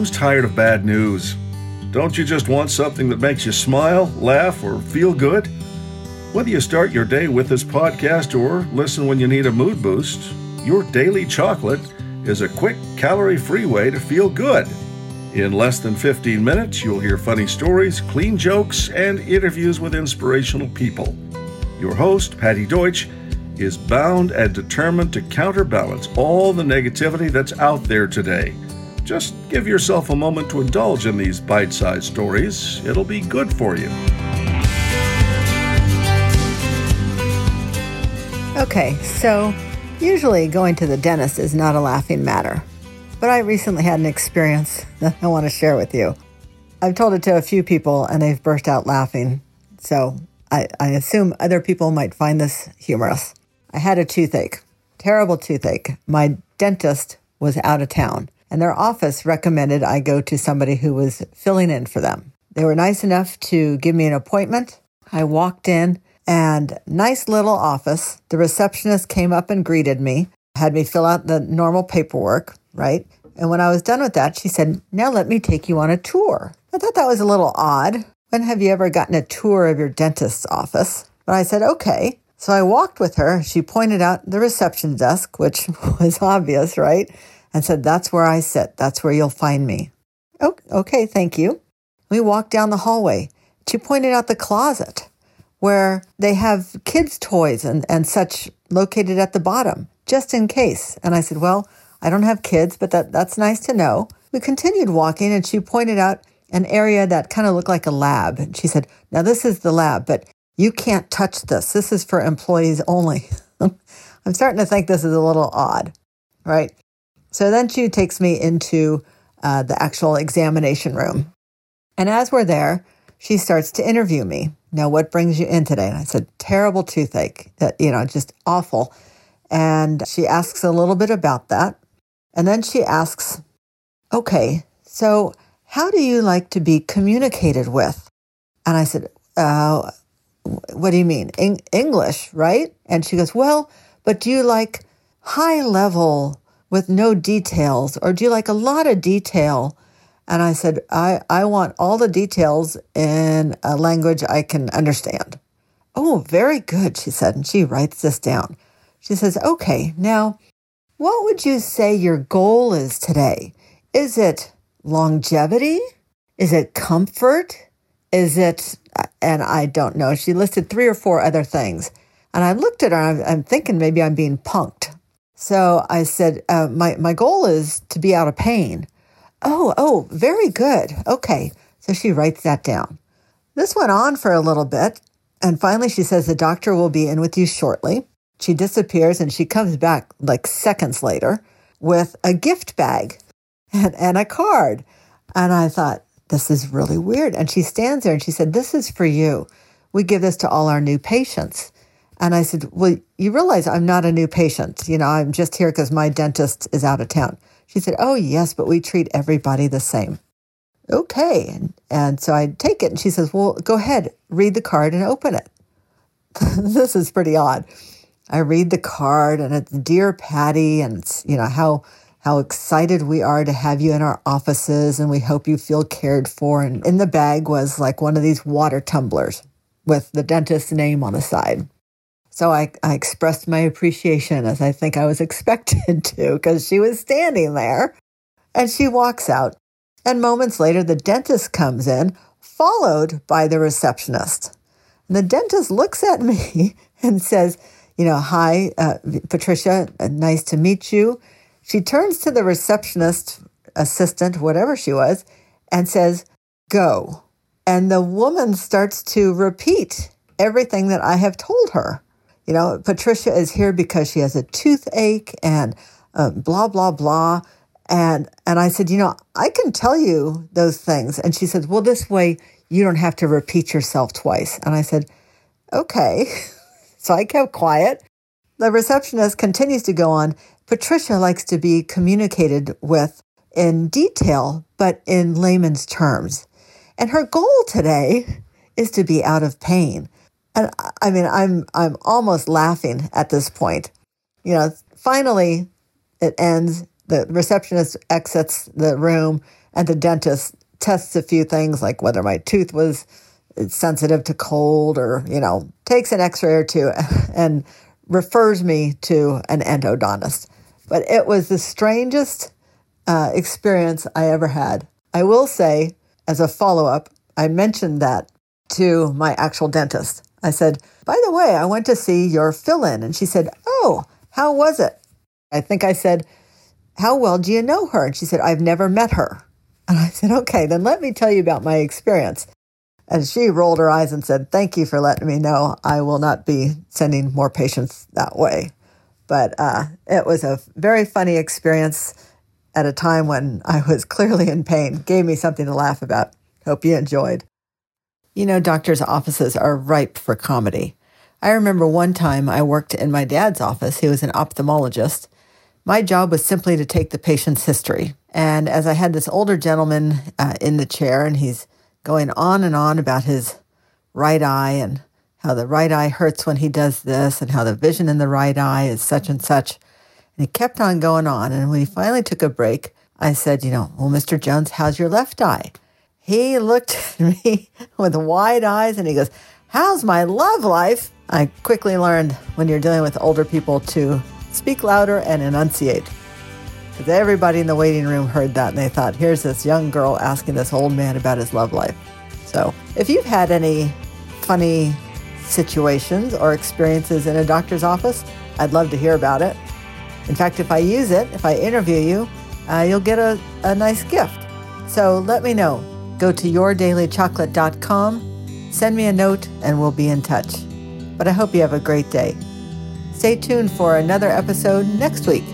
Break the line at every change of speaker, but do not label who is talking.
Who's tired of bad news? Don't you just want something that makes you smile, laugh, or feel good? Whether you start your day with this podcast or listen when you need a mood boost, your daily chocolate is a quick, calorie free way to feel good. In less than 15 minutes, you'll hear funny stories, clean jokes, and interviews with inspirational people. Your host, Patty Deutsche, is bound and determined to counterbalance all the negativity that's out there today. Just give yourself a moment to indulge in these bite sized stories. It'll be good for you.
Okay, so usually going to the dentist is not a laughing matter, but I recently had an experience that I want to share with you. I've told it to a few people and they've burst out laughing, so I, I assume other people might find this humorous. I had a toothache, terrible toothache. My dentist was out of town, and their office recommended I go to somebody who was filling in for them. They were nice enough to give me an appointment. I walked in and nice little office. The receptionist came up and greeted me, had me fill out the normal paperwork, right? And when I was done with that, she said, Now let me take you on a tour. I thought that was a little odd. When have you ever gotten a tour of your dentist's office? But I said, Okay. So I walked with her. She pointed out the reception desk, which was obvious, right? And said, That's where I sit. That's where you'll find me. Oh, Okay, thank you. We walked down the hallway. She pointed out the closet where they have kids' toys and, and such located at the bottom, just in case. And I said, Well, I don't have kids, but that, that's nice to know. We continued walking, and she pointed out an area that kind of looked like a lab. And she said, Now, this is the lab, but you can't touch this. This is for employees only. I'm starting to think this is a little odd, right? So then she takes me into uh, the actual examination room. And as we're there, she starts to interview me. Now, what brings you in today? And I said, terrible toothache, that, you know, just awful. And she asks a little bit about that. And then she asks, okay, so how do you like to be communicated with? And I said, uh, what do you mean? English, right? And she goes, well, but do you like high level with no details or do you like a lot of detail? And I said, I, I want all the details in a language I can understand. Oh, very good, she said. And she writes this down. She says, okay, now, what would you say your goal is today? Is it longevity? Is it comfort? Is it, and I don't know. She listed three or four other things. And I looked at her, I'm, I'm thinking maybe I'm being punked. So I said, uh, my, my goal is to be out of pain. Oh, oh, very good. Okay. So she writes that down. This went on for a little bit. And finally, she says, The doctor will be in with you shortly. She disappears and she comes back like seconds later with a gift bag and, and a card. And I thought, This is really weird. And she stands there and she said, This is for you. We give this to all our new patients. And I said, Well, you realize I'm not a new patient. You know, I'm just here because my dentist is out of town. She said, Oh, yes, but we treat everybody the same. Okay. And, and so I take it and she says, Well, go ahead, read the card and open it. this is pretty odd. I read the card and it's Dear Patty, and it's, you know, how how excited we are to have you in our offices and we hope you feel cared for. And in the bag was like one of these water tumblers with the dentist's name on the side. So I, I expressed my appreciation as I think I was expected to because she was standing there and she walks out. And moments later, the dentist comes in, followed by the receptionist. And the dentist looks at me and says, You know, hi, uh, Patricia, uh, nice to meet you. She turns to the receptionist, assistant, whatever she was, and says, Go. And the woman starts to repeat everything that I have told her you know, Patricia is here because she has a toothache and uh, blah, blah, blah. And, and I said, you know, I can tell you those things. And she said, well, this way you don't have to repeat yourself twice. And I said, okay. so I kept quiet. The receptionist continues to go on. Patricia likes to be communicated with in detail, but in layman's terms. And her goal today is to be out of pain. And I mean, I'm I'm almost laughing at this point. You know, finally it ends. The receptionist exits the room, and the dentist tests a few things like whether my tooth was sensitive to cold or, you know, takes an x ray or two and refers me to an endodontist. But it was the strangest uh, experience I ever had. I will say, as a follow up, I mentioned that to my actual dentist. I said, By the way, I went to see your fill in. And she said, Oh, how was it? I think I said, How well do you know her? And she said, I've never met her. And I said, Okay, then let me tell you about my experience. And she rolled her eyes and said, Thank you for letting me know. I will not be sending more patients that way. But uh, it was a very funny experience at a time when I was clearly in pain. Gave me something to laugh about. Hope you enjoyed. You know, doctors' offices are ripe for comedy. I remember one time I worked in my dad's office. He was an ophthalmologist. My job was simply to take the patient's history. And as I had this older gentleman uh, in the chair, and he's going on and on about his right eye and how the right eye hurts when he does this and how the vision in the right eye is such and such. And he kept on going on. And when he finally took a break, I said, You know, well, Mr. Jones, how's your left eye? He looked at me with wide eyes and he goes, How's my love life? I quickly learned when you're dealing with older people to speak louder and enunciate. Because everybody in the waiting room heard that and they thought, here's this young girl asking this old man about his love life. So if you've had any funny situations or experiences in a doctor's office, I'd love to hear about it. In fact, if I use it, if I interview you, uh, you'll get a, a nice gift. So let me know. Go to yourdailychocolate.com, send me a note, and we'll be in touch. But I hope you have a great day. Stay tuned for another episode next week.